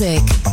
Music.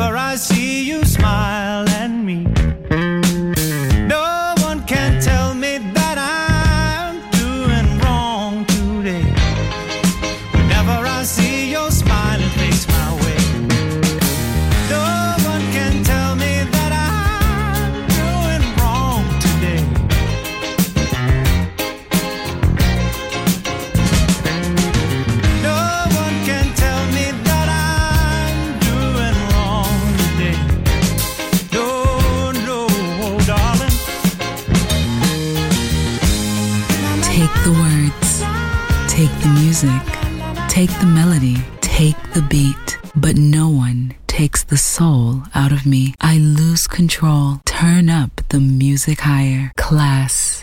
whenever I see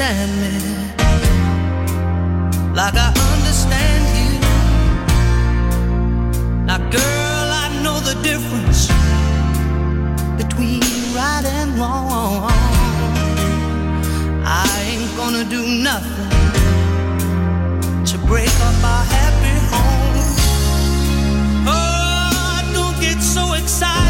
understand me like I understand you. Now, girl, I know the difference between right and wrong. I ain't gonna do nothing to break up our happy home. Oh, don't get so excited.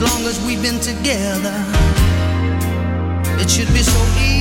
as long as we've been together, it should be so easy.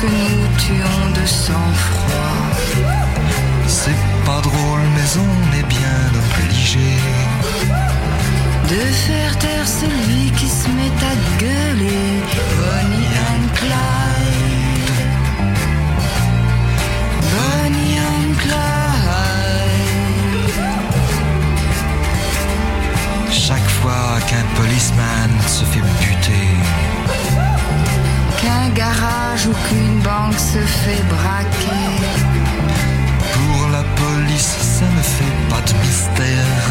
Que nous tuons de sang-froid. C'est pas drôle, mais on est bien obligé. De faire taire celui qui se met à gueuler. Bonnie and Clyde. Bonnie and Clyde. Chaque fois qu'un policeman se fait buter, ou qu'une banque se fait braquer. pour la police, ça ne fait pas de mystère.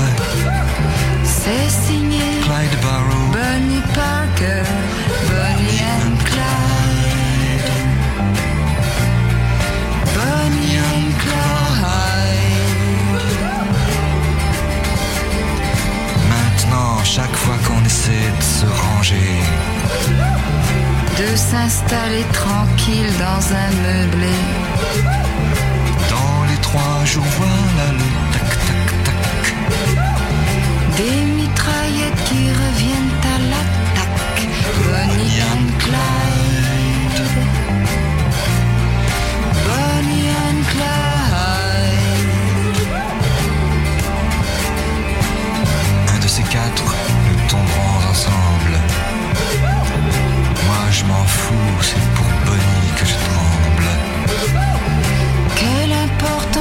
C'est signé Clyde Barrow, Bonnie Parker, Bonnie and Clyde. Bonnie and Clyde. maintenant, chaque fois qu'on essaie de se ranger, De s'installer tranquille dans un meublé. dans les trois jours, voilà le tac tac tac. Des mitraillettes qui reviennent à l'attaque. Bonnie and Clyde.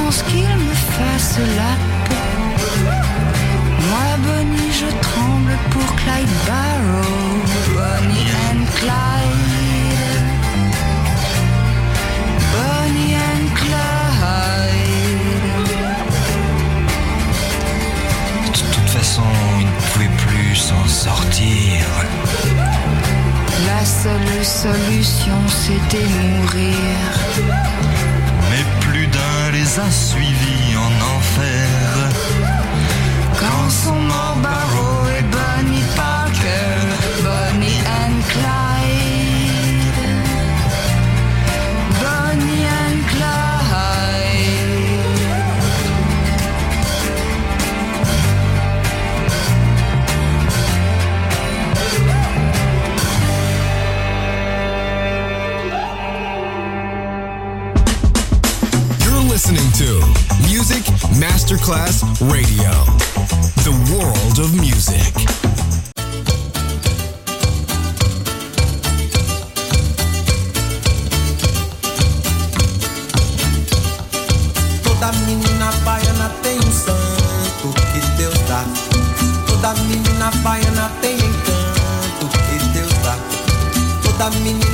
Importance qu'il me fasse la peau. Moi, Bonnie, je tremble pour Clyde Barrow. Bonnie and Clyde. Bonnie and Clyde. De toute façon, il ne pouvait plus s'en sortir. La seule solution, c'était mourir. Les a suivis en enfer. Quand sont morts Masterclass Radio, the world of music. Toda menina baiana tem um santo que Deus dá. Toda menina baiana tem encanto que Deus dá. Toda menina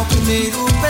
ao primeiro pé.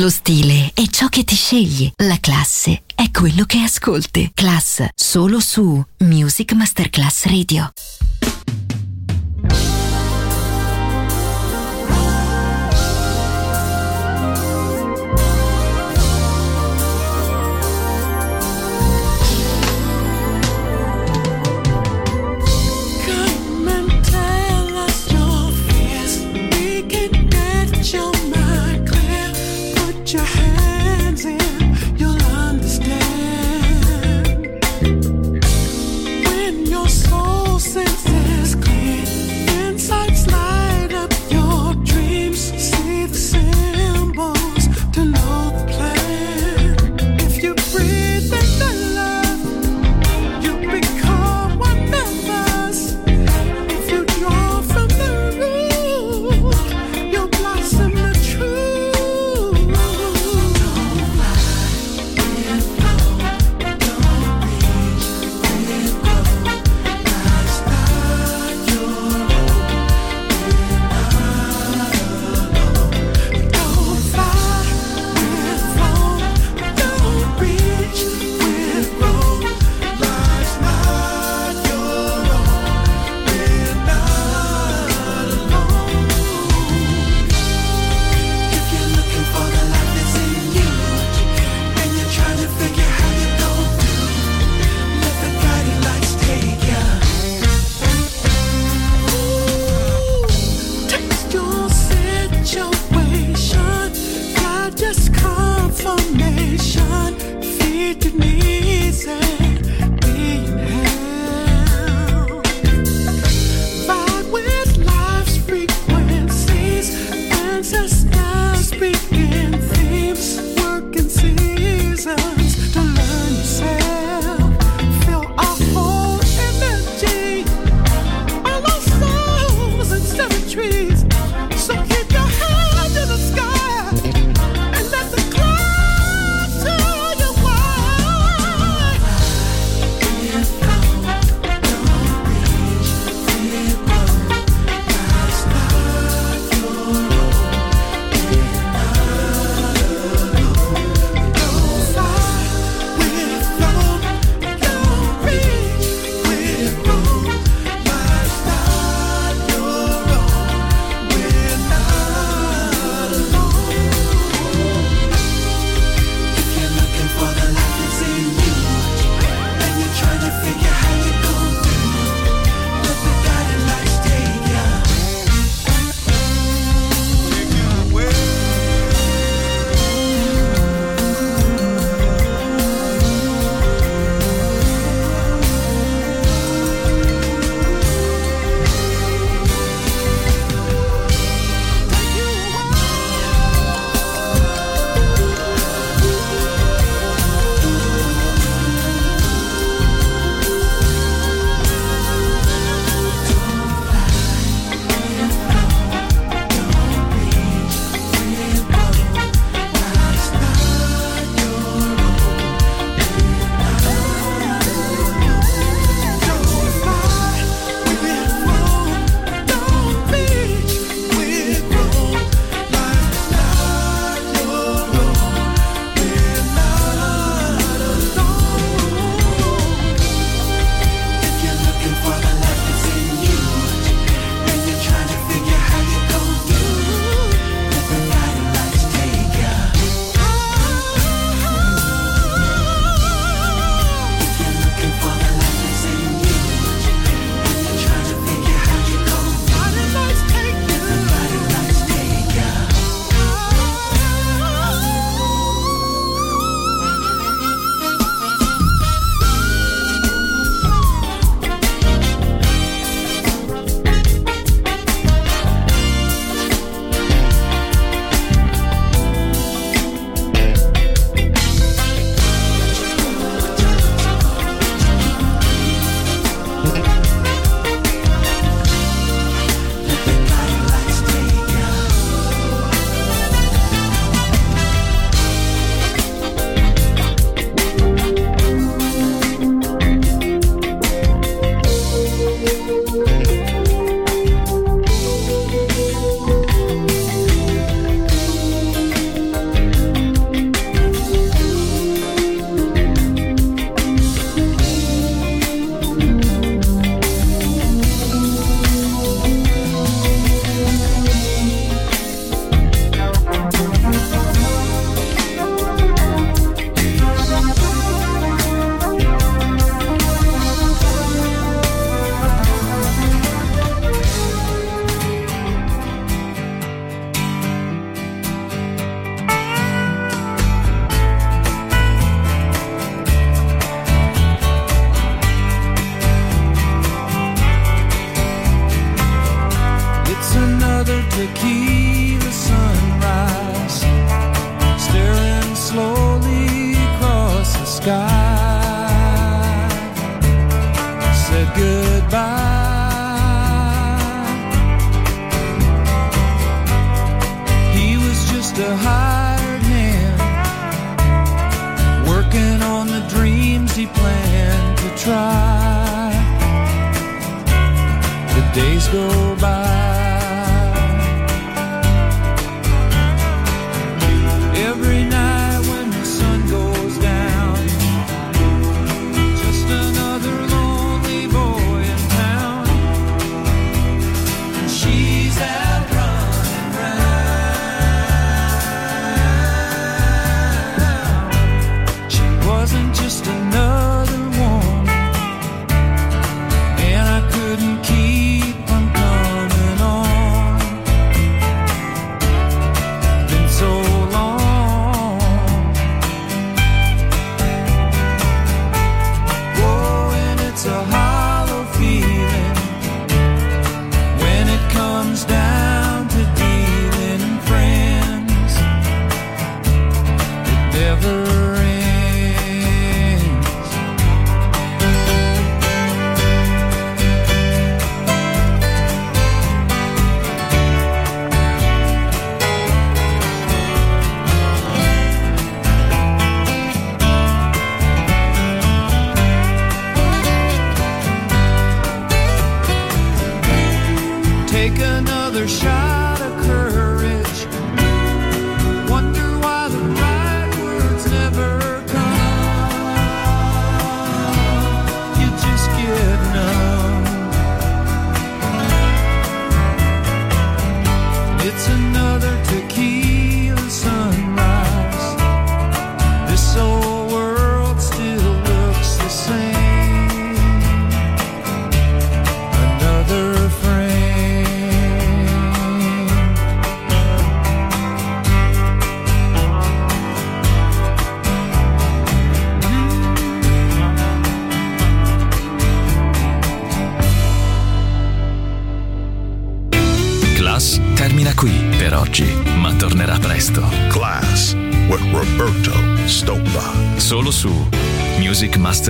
Lo stile è ciò che ti scegli, la classe è quello che ascolti. Class solo su Music Masterclass Radio.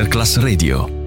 Masterclass Radio.